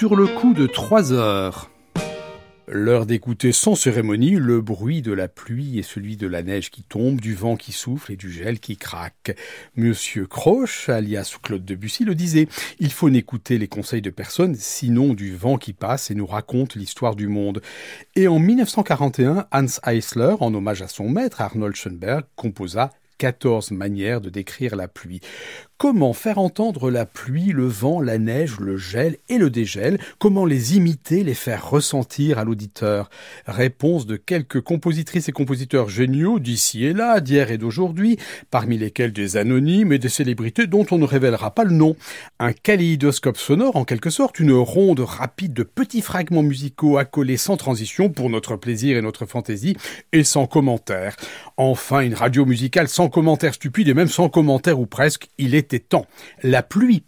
sur le coup de trois heures. L'heure d'écouter sans cérémonie le bruit de la pluie et celui de la neige qui tombe, du vent qui souffle et du gel qui craque. Monsieur Croche, alias Claude Debussy, le disait. Il faut n'écouter les conseils de personne, sinon du vent qui passe et nous raconte l'histoire du monde. Et en 1941, Hans Eisler, en hommage à son maître Arnold Schoenberg, composa 14 manières de décrire la pluie. Comment faire entendre la pluie, le vent, la neige, le gel et le dégel? Comment les imiter, les faire ressentir à l'auditeur? Réponse de quelques compositrices et compositeurs géniaux d'ici et là, d'hier et d'aujourd'hui, parmi lesquels des anonymes et des célébrités dont on ne révélera pas le nom. Un kaléidoscope sonore en quelque sorte, une ronde rapide de petits fragments musicaux accolés sans transition pour notre plaisir et notre fantaisie et sans commentaire. Enfin, une radio musicale sans commentaire stupide et même sans commentaire ou presque, il est temps. La pluie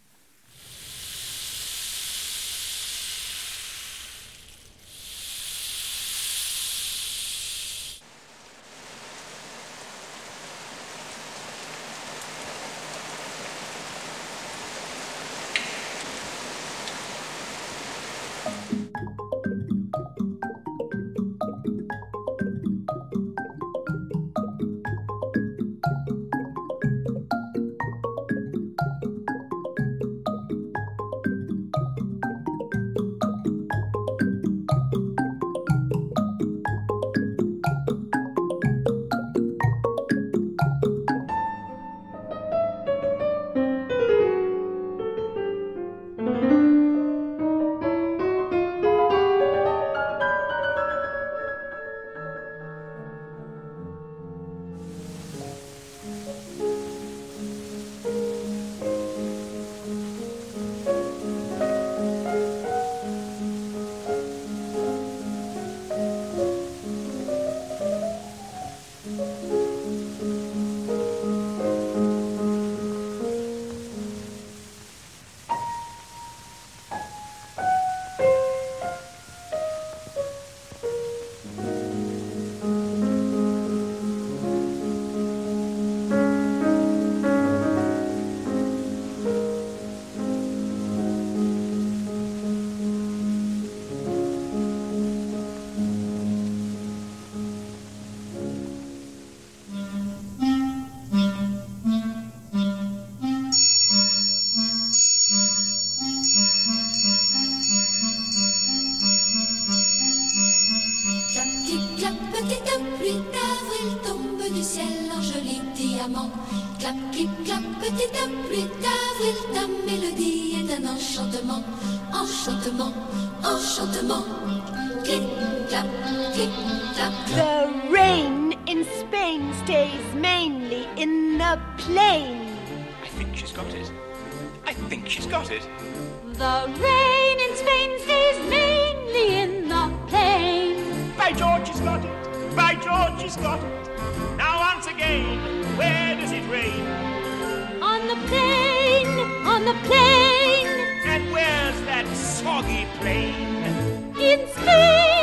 ta mélodie est un enchantement, enchantement, enchantement. Clap, clap. The rain in Spain stays mainly in the plain. I think she's got it. I think she's got it. The rain in Spain stays mainly in the plain. By George, she's got it. By George, she's got it. Now once again. on the plane. And where's that soggy plane In Spain.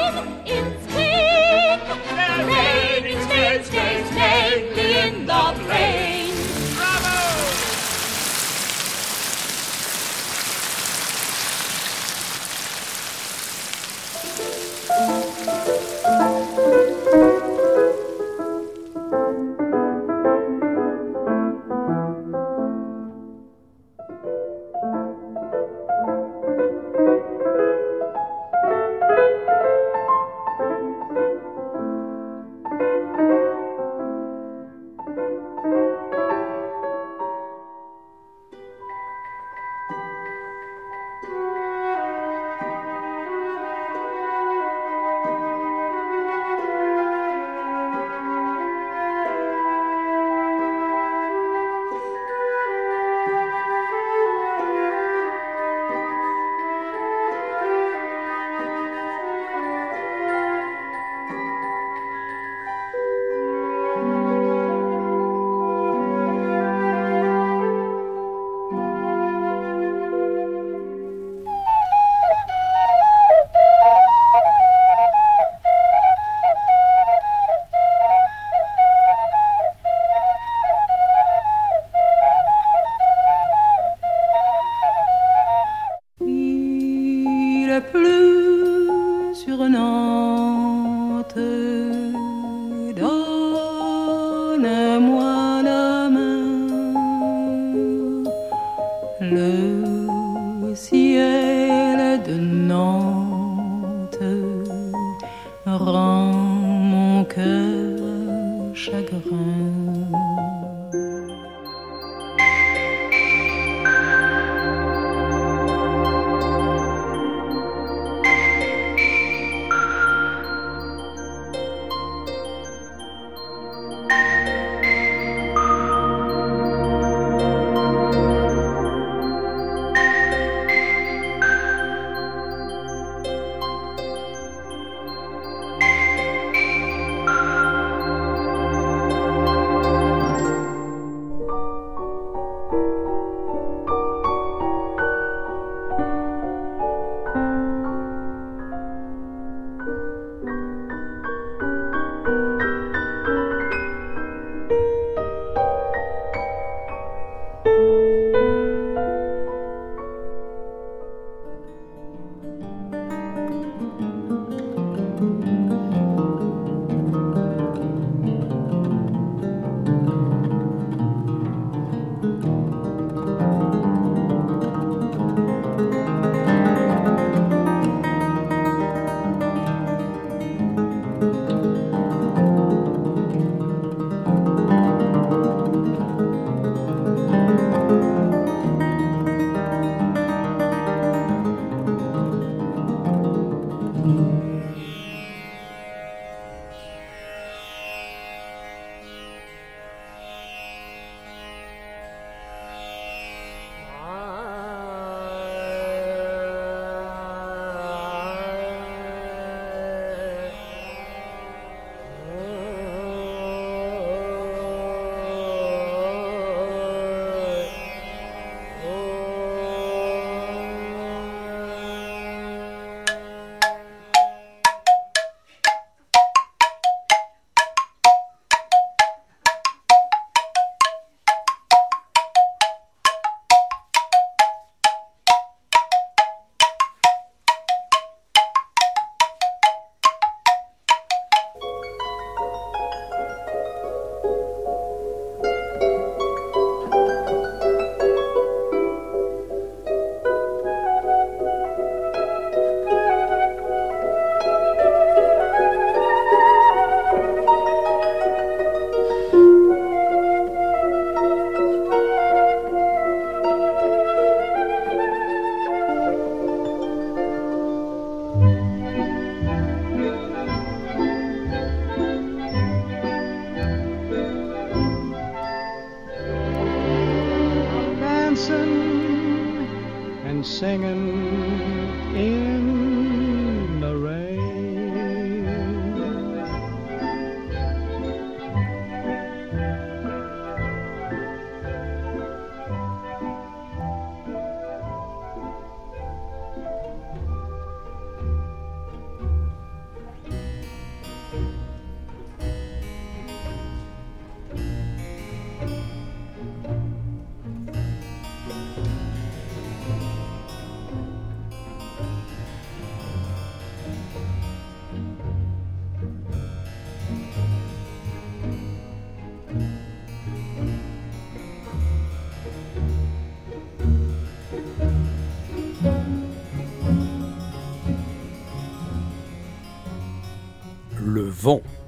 嗯。Chagrin.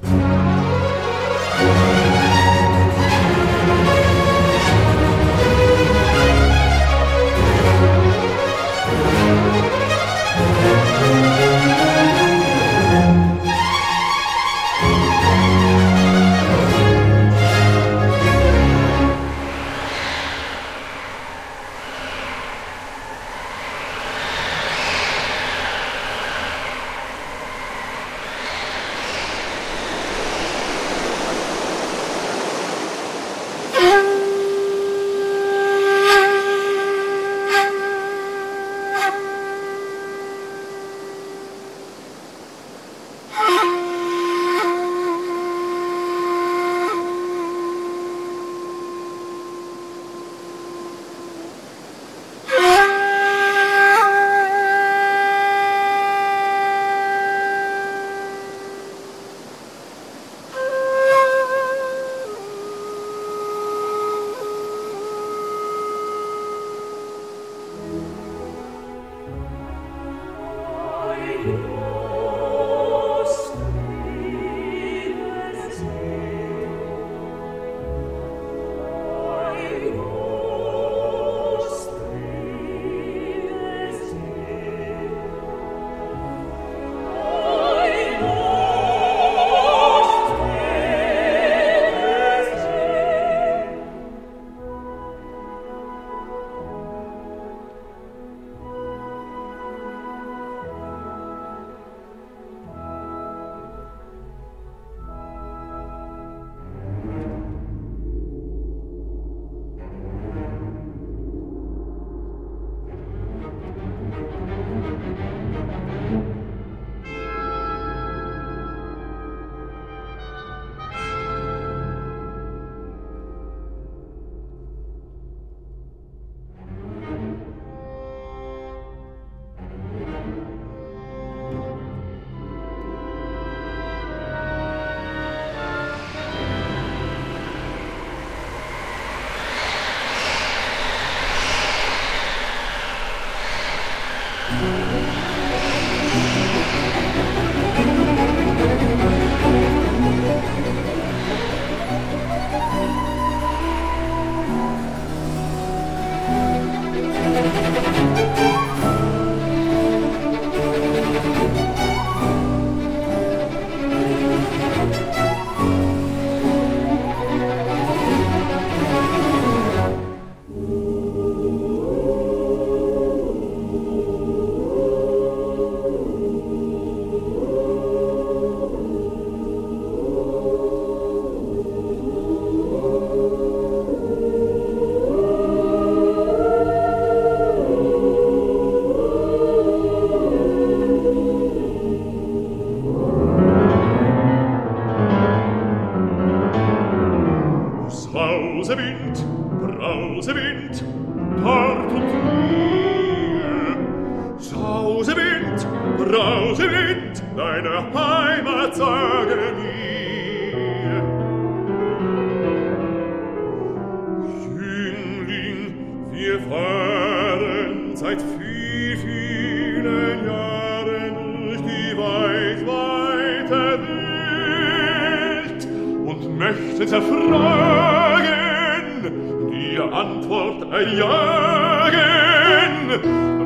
jagen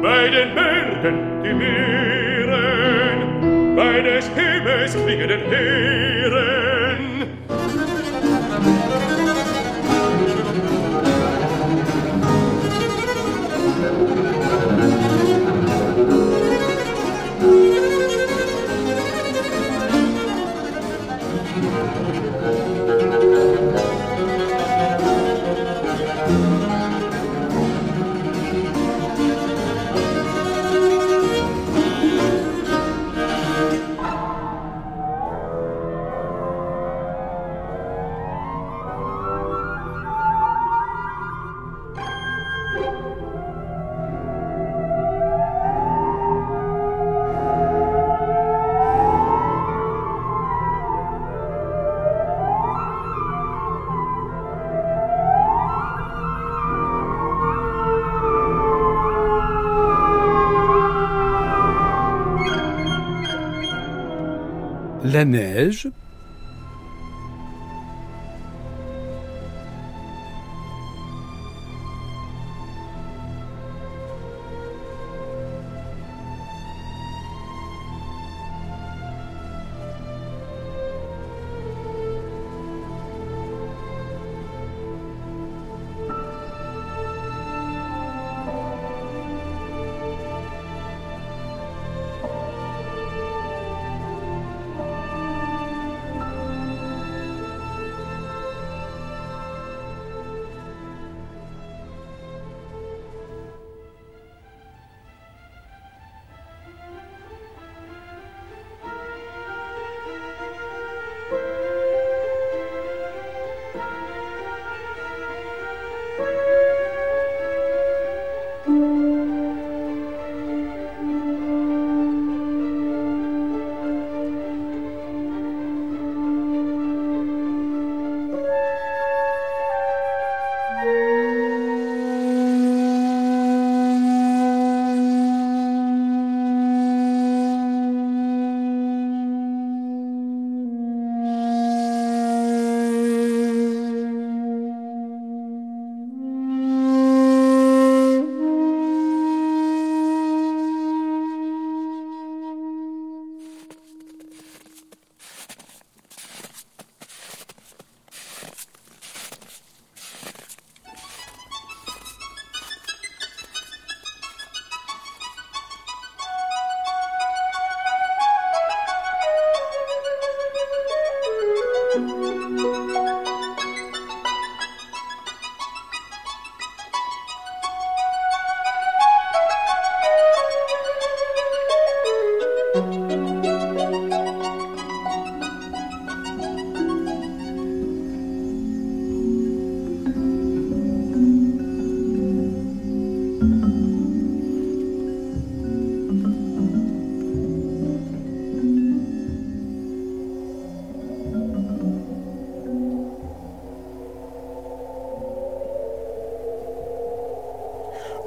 bei den Bergen die Meeren, bei des Himmels klingenden Heeren. la neige,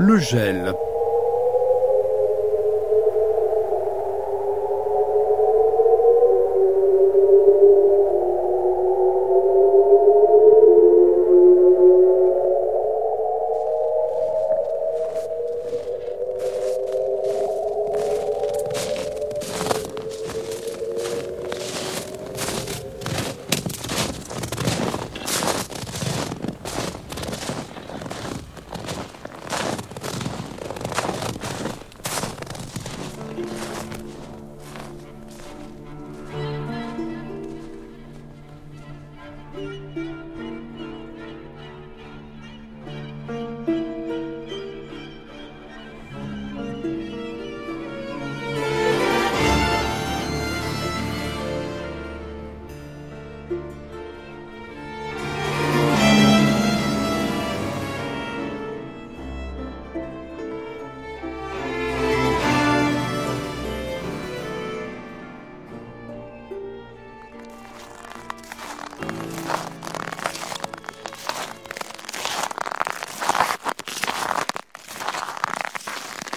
le gel.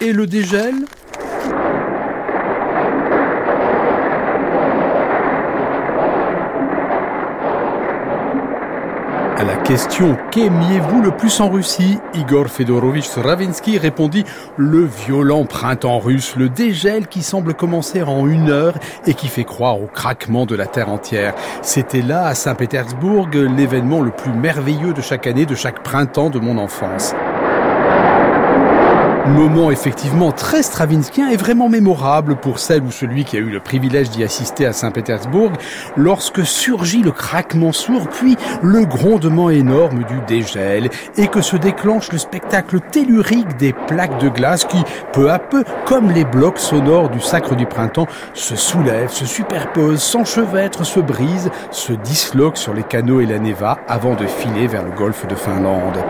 Et le dégel À la question Qu'aimiez-vous le plus en Russie? Igor Fedorovitch Stravinsky répondit Le violent printemps russe, le dégel qui semble commencer en une heure et qui fait croire au craquement de la terre entière. C'était là, à Saint-Pétersbourg, l'événement le plus merveilleux de chaque année, de chaque printemps de mon enfance. Moment effectivement très stravinskien et vraiment mémorable pour celle ou celui qui a eu le privilège d'y assister à Saint-Pétersbourg lorsque surgit le craquement sourd puis le grondement énorme du dégel et que se déclenche le spectacle tellurique des plaques de glace qui, peu à peu, comme les blocs sonores du sacre du printemps, se soulèvent, se superposent, s'enchevêtrent, se brisent, se disloquent sur les canaux et la Neva avant de filer vers le golfe de Finlande.